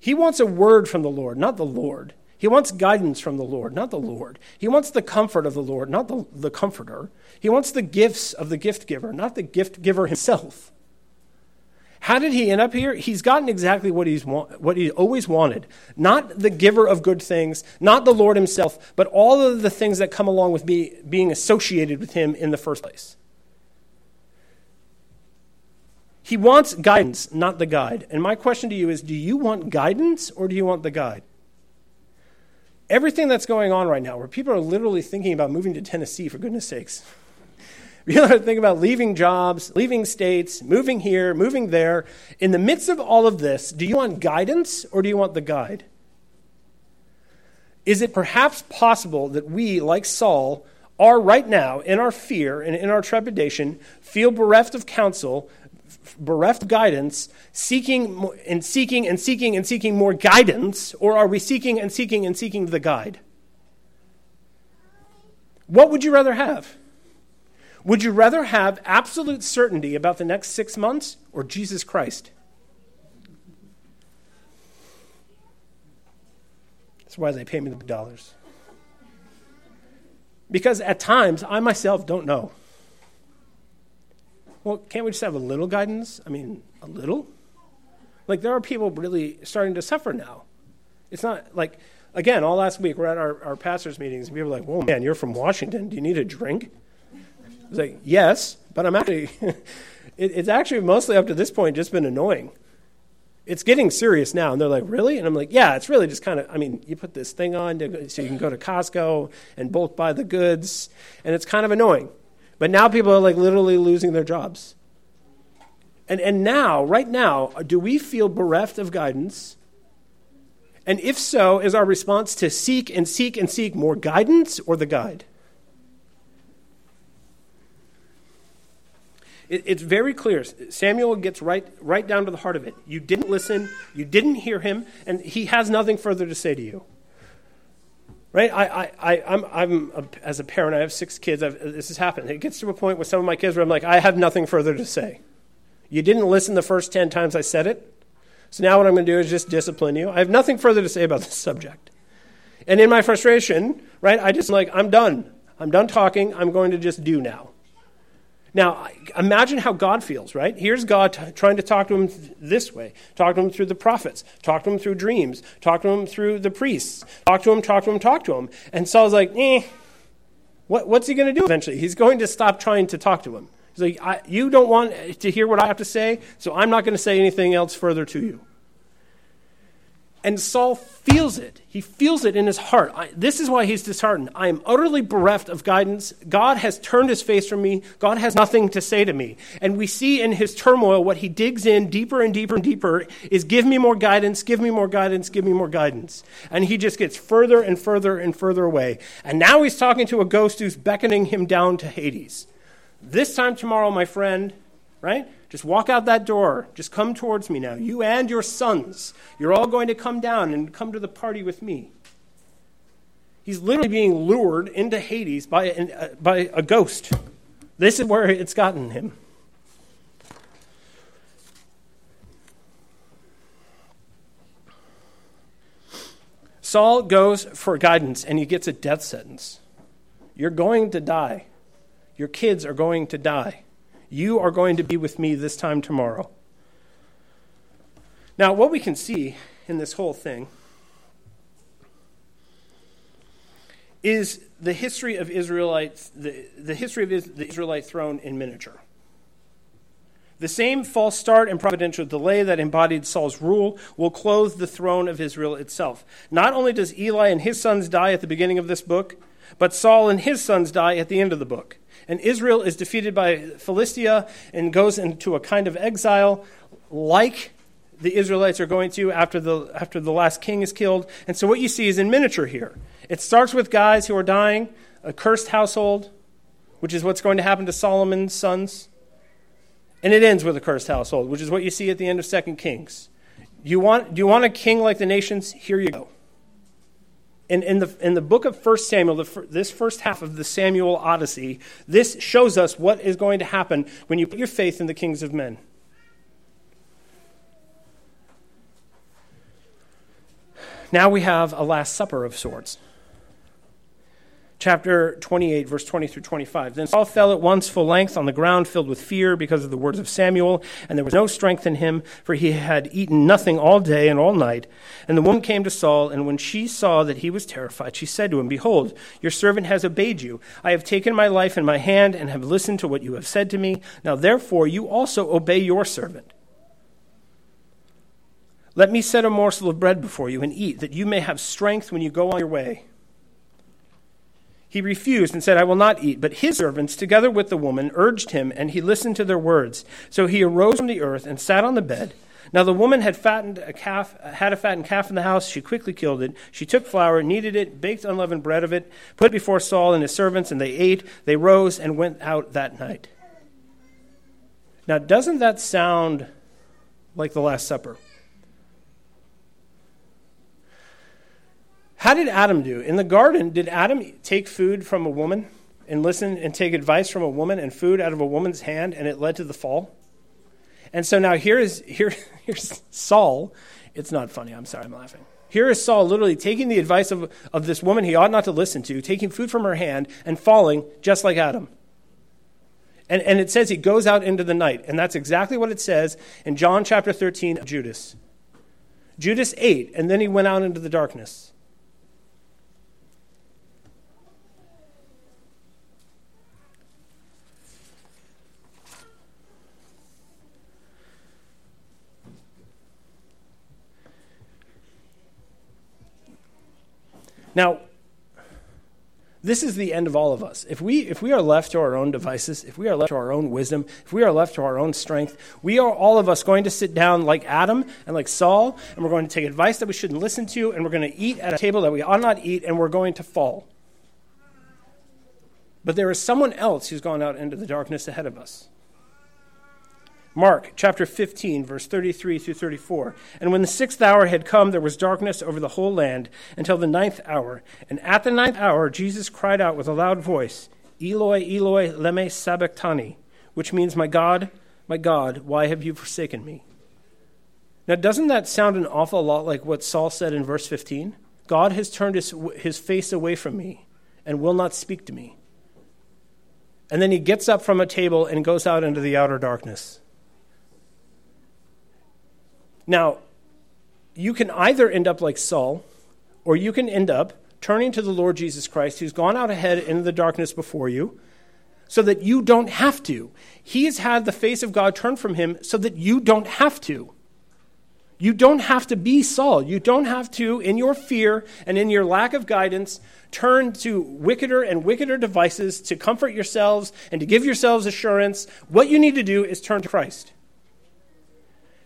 He wants a word from the Lord, not the Lord. He wants guidance from the Lord, not the Lord. He wants the comfort of the Lord, not the, the comforter. He wants the gifts of the gift giver, not the gift giver himself. How did he end up here? He's gotten exactly what he's what he always wanted. Not the giver of good things, not the Lord himself, but all of the things that come along with be, being associated with him in the first place. He wants guidance, not the guide. And my question to you is do you want guidance or do you want the guide? Everything that's going on right now, where people are literally thinking about moving to Tennessee, for goodness sakes. People are thinking about leaving jobs, leaving states, moving here, moving there. In the midst of all of this, do you want guidance or do you want the guide? Is it perhaps possible that we, like Saul, are right now, in our fear and in our trepidation, feel bereft of counsel, bereft guidance, seeking and seeking and seeking and seeking more guidance, or are we seeking and seeking and seeking the guide? What would you rather have? Would you rather have absolute certainty about the next six months or Jesus Christ? That's why they pay me the dollars. Because at times, I myself don't know. Well, can't we just have a little guidance? I mean, a little? Like, there are people really starting to suffer now. It's not like, again, all last week we're at our, our pastors' meetings, and people are like, whoa, man, you're from Washington. Do you need a drink? It's like, yes, but I'm actually, it, it's actually mostly up to this point just been annoying. It's getting serious now. And they're like, really? And I'm like, yeah, it's really just kind of, I mean, you put this thing on to, so you can go to Costco and bulk buy the goods, and it's kind of annoying. But now people are like literally losing their jobs. And, and now, right now, do we feel bereft of guidance? And if so, is our response to seek and seek and seek more guidance or the guide? It, it's very clear. Samuel gets right, right down to the heart of it. You didn't listen, you didn't hear him, and he has nothing further to say to you. Right? I, I, I, I'm, I'm a, as a parent, I have six kids. I've, this has happened. It gets to a point with some of my kids where I'm like, I have nothing further to say. You didn't listen the first 10 times I said it. So now what I'm going to do is just discipline you. I have nothing further to say about this subject. And in my frustration, right, I just like, I'm done. I'm done talking. I'm going to just do now. Now, imagine how God feels, right? Here's God t- trying to talk to him th- this way talk to him through the prophets, talk to him through dreams, talk to him through the priests, talk to him, talk to him, talk to him. And Saul's like, eh, what, what's he going to do eventually? He's going to stop trying to talk to him. He's like, You don't want to hear what I have to say, so I'm not going to say anything else further to you. And Saul feels it. He feels it in his heart. I, this is why he's disheartened. I am utterly bereft of guidance. God has turned his face from me. God has nothing to say to me. And we see in his turmoil what he digs in deeper and deeper and deeper is give me more guidance, give me more guidance, give me more guidance. And he just gets further and further and further away. And now he's talking to a ghost who's beckoning him down to Hades. This time tomorrow, my friend, right? Just walk out that door. Just come towards me now. You and your sons. You're all going to come down and come to the party with me. He's literally being lured into Hades by, an, uh, by a ghost. This is where it's gotten him. Saul goes for guidance and he gets a death sentence. You're going to die. Your kids are going to die. You are going to be with me this time tomorrow. Now, what we can see in this whole thing is the history of Israelites, the, the history of the Israelite throne in miniature. The same false start and providential delay that embodied Saul's rule will clothe the throne of Israel itself. Not only does Eli and his sons die at the beginning of this book, but Saul and his sons die at the end of the book. And Israel is defeated by Philistia and goes into a kind of exile like the Israelites are going to after the, after the last king is killed. And so what you see is in miniature here. It starts with guys who are dying, a cursed household, which is what's going to happen to Solomon's sons. And it ends with a cursed household, which is what you see at the end of 2 Kings. You want, do you want a king like the nations? Here you go in, in, the, in the book of 1 Samuel, the, this first half of the Samuel Odyssey, this shows us what is going to happen when you put your faith in the kings of men. Now we have a Last Supper of sorts chapter 28, verse 20 through 25. Then Saul fell at once full length on the ground, filled with fear because of the words of Samuel, and there was no strength in him, for he had eaten nothing all day and all night. And the woman came to Saul, and when she saw that he was terrified, she said to him, Behold, your servant has obeyed you. I have taken my life in my hand and have listened to what you have said to me. Now therefore you also obey your servant. Let me set a morsel of bread before you and eat, that you may have strength when you go on your way. He refused and said, I will not eat. But his servants, together with the woman, urged him, and he listened to their words. So he arose from the earth and sat on the bed. Now the woman had fattened a calf, had a fattened calf in the house. She quickly killed it. She took flour, kneaded it, baked unleavened bread of it, put it before Saul and his servants, and they ate. They rose and went out that night. Now, doesn't that sound like the Last Supper? How did Adam do? In the garden, did Adam take food from a woman and listen and take advice from a woman and food out of a woman's hand, and it led to the fall? And so now here is here, here's Saul. It's not funny. I'm sorry. I'm laughing. Here is Saul literally taking the advice of, of this woman he ought not to listen to, taking food from her hand, and falling just like Adam. And, and it says he goes out into the night. And that's exactly what it says in John chapter 13 Judas. Judas ate, and then he went out into the darkness. Now, this is the end of all of us. If we, if we are left to our own devices, if we are left to our own wisdom, if we are left to our own strength, we are all of us going to sit down like Adam and like Saul, and we're going to take advice that we shouldn't listen to, and we're going to eat at a table that we ought not eat, and we're going to fall. But there is someone else who's gone out into the darkness ahead of us. Mark chapter 15, verse 33 through 34. And when the sixth hour had come, there was darkness over the whole land until the ninth hour. And at the ninth hour, Jesus cried out with a loud voice, Eloi, Eloi, lema sabachthani, which means, My God, my God, why have you forsaken me? Now, doesn't that sound an awful lot like what Saul said in verse 15? God has turned his, his face away from me and will not speak to me. And then he gets up from a table and goes out into the outer darkness. Now, you can either end up like Saul, or you can end up turning to the Lord Jesus Christ, who's gone out ahead into the darkness before you, so that you don't have to. He has had the face of God turned from him so that you don't have to. You don't have to be Saul. You don't have to, in your fear and in your lack of guidance, turn to wickeder and wickeder devices to comfort yourselves and to give yourselves assurance. What you need to do is turn to Christ.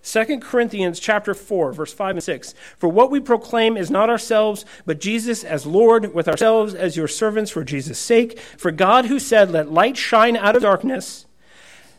2 Corinthians chapter 4 verse 5 and 6 For what we proclaim is not ourselves but Jesus as Lord with ourselves as your servants for Jesus sake. For God who said let light shine out of darkness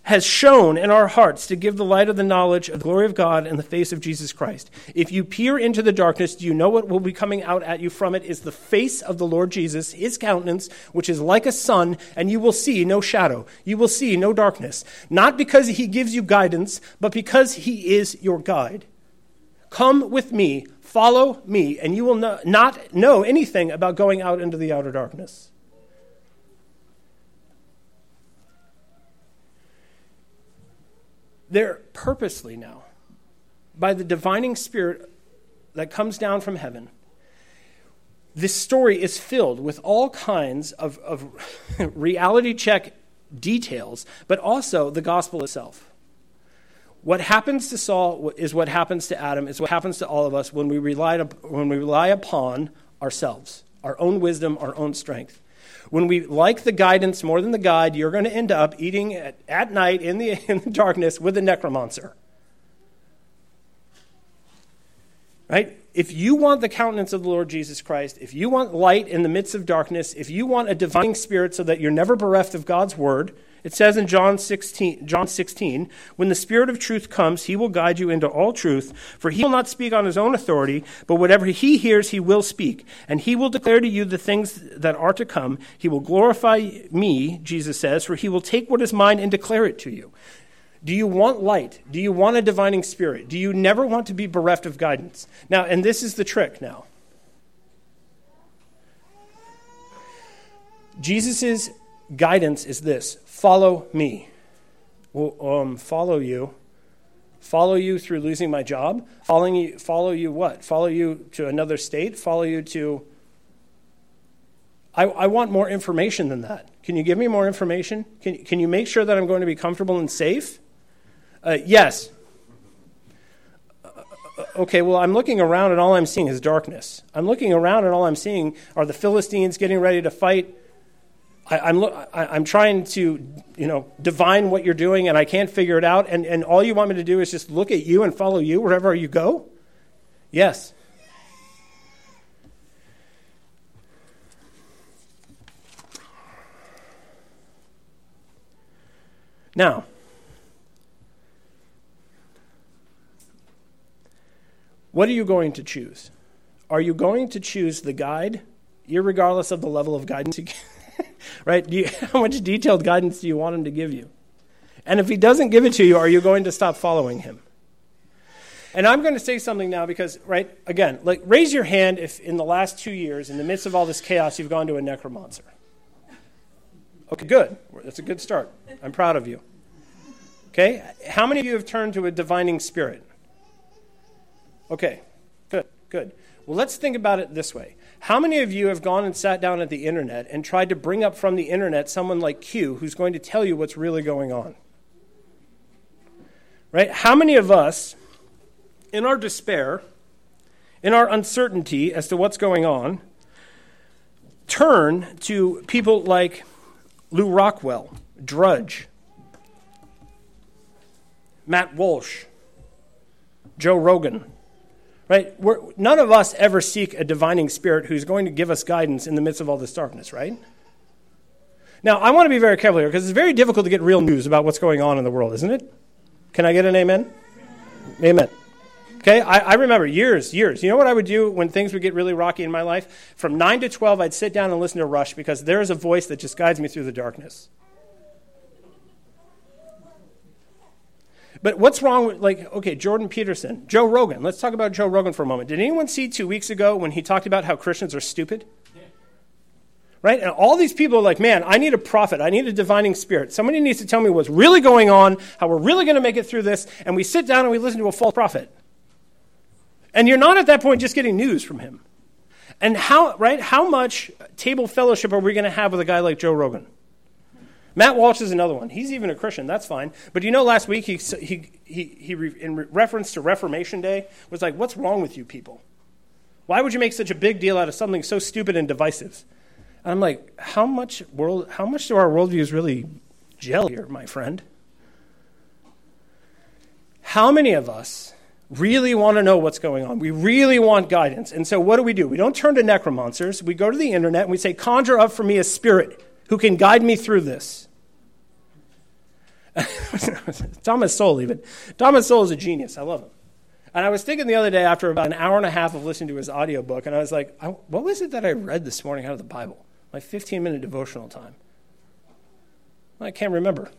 has shone in our hearts to give the light of the knowledge of the glory of God in the face of Jesus Christ. If you peer into the darkness, do you know what will be coming out at you from it is the face of the Lord Jesus, his countenance, which is like a sun, and you will see no shadow. You will see no darkness. Not because he gives you guidance, but because he is your guide. Come with me, follow me, and you will not know anything about going out into the outer darkness. They're purposely now, by the divining spirit that comes down from heaven, this story is filled with all kinds of, of reality check details, but also the gospel itself. What happens to Saul is what happens to Adam, is what happens to all of us when we rely, when we rely upon ourselves, our own wisdom, our own strength. When we like the guidance more than the guide, you're going to end up eating at, at night in the, in the darkness with a necromancer. Right? If you want the countenance of the Lord Jesus Christ, if you want light in the midst of darkness, if you want a divine spirit so that you're never bereft of God's word, it says in John 16, John 16, when the Spirit of truth comes, he will guide you into all truth, for he will not speak on his own authority, but whatever he hears, he will speak. And he will declare to you the things that are to come. He will glorify me, Jesus says, for he will take what is mine and declare it to you. Do you want light? Do you want a divining spirit? Do you never want to be bereft of guidance? Now, and this is the trick now. Jesus' guidance is this follow me. Um, follow you. Follow you through losing my job? Following you, follow you what? Follow you to another state? Follow you to. I, I want more information than that. Can you give me more information? Can, can you make sure that I'm going to be comfortable and safe? Uh, yes. Uh, okay, well, I'm looking around and all I'm seeing is darkness. I'm looking around and all I'm seeing are the Philistines getting ready to fight I, am I'm, I'm trying to, you know, divine what you're doing and I can't figure it out. And, and all you want me to do is just look at you and follow you wherever you go? Yes. Now, what are you going to choose? Are you going to choose the guide, regardless of the level of guidance you right? You, how much detailed guidance do you want him to give you? And if he doesn't give it to you, are you going to stop following him? And I'm going to say something now because, right, again, like raise your hand if in the last two years, in the midst of all this chaos, you've gone to a necromancer. Okay, good. That's a good start. I'm proud of you. Okay, how many of you have turned to a divining spirit? Okay, good, good. Well, let's think about it this way. How many of you have gone and sat down at the internet and tried to bring up from the internet someone like Q who's going to tell you what's really going on? Right? How many of us, in our despair, in our uncertainty as to what's going on, turn to people like Lew Rockwell, Drudge, Matt Walsh, Joe Rogan? Right? We're, none of us ever seek a divining spirit who's going to give us guidance in the midst of all this darkness, right? Now, I want to be very careful here because it's very difficult to get real news about what's going on in the world, isn't it? Can I get an amen? Amen. Okay, I, I, remember years, years. You know what I would do when things would get really rocky in my life? From 9 to 12, I'd sit down and listen to Rush because there's a voice that just guides me through the darkness. But what's wrong with, like, okay, Jordan Peterson, Joe Rogan. Let's talk about Joe Rogan for a moment. Did anyone see two weeks ago when he talked about how Christians are stupid? Yeah. Right? And all these people are like, man, I need a prophet. I need a divining spirit. Somebody needs to tell me what's really going on, how we're really going to make it through this. And we sit down and we listen to a false prophet. And you're not at that point just getting news from him. And how, right? How much table fellowship are we going to have with a guy like Joe Rogan? Matt Walsh is another one. He's even a Christian. That's fine. But you know, last week he, he, he, he in reference to Reformation Day, was like, "What's wrong with you people? Why would you make such a big deal out of something so stupid and divisive?" And I'm like, "How much world? How much do our worldviews really gel here, my friend? How many of us really want to know what's going on? We really want guidance. And so, what do we do? We don't turn to necromancers. We go to the internet and we say, "Conjure up for me a spirit." who can guide me through this. Thomas Sowell, even. Thomas Sowell is a genius. I love him. And I was thinking the other day, after about an hour and a half of listening to his audiobook, and I was like, what was it that I read this morning out of the Bible? My 15 minute devotional time. I can't remember.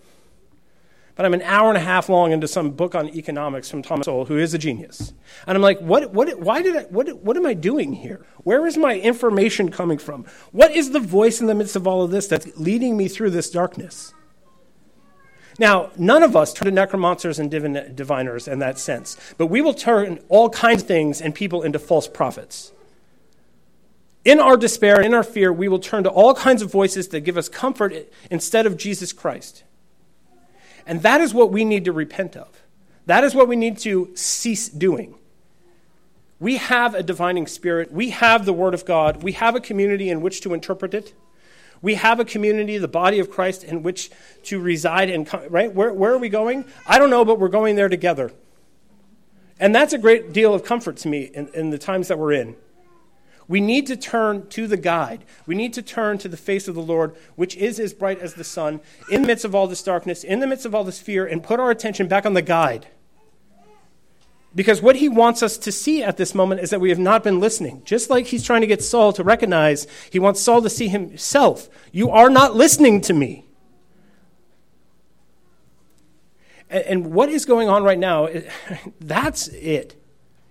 But I'm an hour and a half long into some book on economics from Thomas Sowell, who is a genius. And I'm like, what, what, why did I, what, what am I doing here? Where is my information coming from? What is the voice in the midst of all of this that's leading me through this darkness? Now, none of us turn to necromancers and divin- diviners in that sense, but we will turn all kinds of things and people into false prophets. In our despair, and in our fear, we will turn to all kinds of voices that give us comfort instead of Jesus Christ. And that is what we need to repent of. That is what we need to cease doing. We have a divining spirit. We have the Word of God. We have a community in which to interpret it. We have a community, the body of Christ, in which to reside and right? Where, where are we going? I don't know, but we're going there together. And that's a great deal of comfort to me in, in the times that we're in. We need to turn to the guide. We need to turn to the face of the Lord, which is as bright as the sun, in the midst of all this darkness, in the midst of all this fear, and put our attention back on the guide. Because what he wants us to see at this moment is that we have not been listening. Just like he's trying to get Saul to recognize, he wants Saul to see himself. You are not listening to me. And what is going on right now, that's it.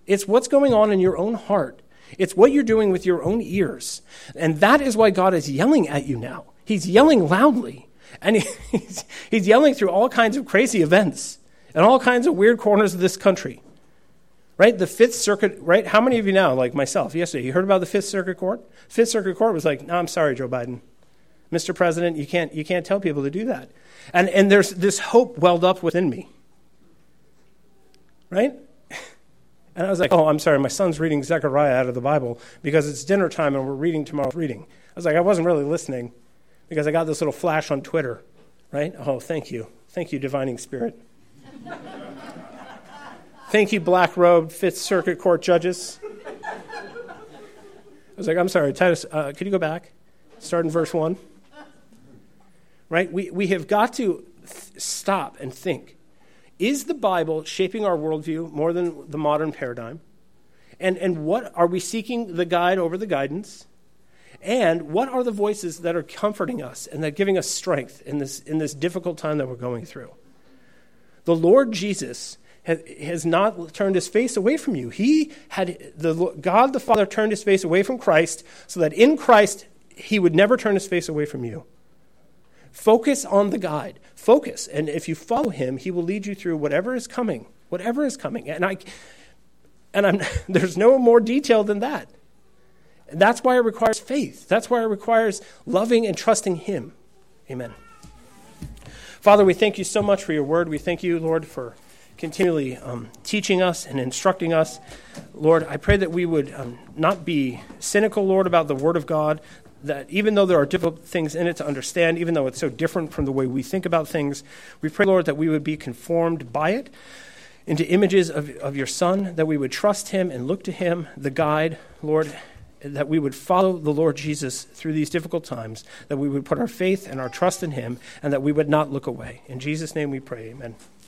It's what's going on in your own heart. It's what you're doing with your own ears. And that is why God is yelling at you now. He's yelling loudly. And he's, he's yelling through all kinds of crazy events and all kinds of weird corners of this country. Right? The Fifth Circuit, right? How many of you now, like myself, yesterday, you heard about the Fifth Circuit Court? Fifth Circuit Court was like, no, I'm sorry, Joe Biden. Mr. President, you can't, you can't tell people to do that. And, and there's this hope welled up within me. Right? And I was like, oh, I'm sorry, my son's reading Zechariah out of the Bible because it's dinner time and we're reading tomorrow's reading. I was like, I wasn't really listening. because I got this little flash on Twitter, right? Oh, thank you. Thank you, Divining Spirit. Thank you, black robed Fifth Circuit Court judges. I was like, I'm sorry, Titus, uh, could you go back? Start in verse 1. Right? We, we have got to th- stop and think. Is the Bible shaping our worldview more than the modern paradigm? And, and what are we seeking the guide over the guidance? And what are the voices that are comforting us and that are giving us strength in this, in this difficult time that we're going through? The Lord Jesus has not turned his face away from you. He had, the, God the Father turned his face away from Christ so that in Christ he would never turn his face away from you. Focus on the guide. Focus. And if you follow him, he will lead you through whatever is coming. Whatever is coming. And I and I'm, there's no more detail than that. And that's why it requires faith. That's why it requires loving and trusting him. Amen. Father, we thank you so much for your word. We thank you, Lord, for continually um, teaching us and instructing us. Lord, I pray that we would um, not be cynical, Lord, about the word of God, that even though there are difficult things in it to understand, even though it's so different from the way we think about things, we pray, Lord, that we would be conformed by it into images of, of your Son, that we would trust him and look to him, the guide, Lord, that we would follow the Lord Jesus through these difficult times, that we would put our faith and our trust in him, and that we would not look away. In Jesus' name we pray, amen.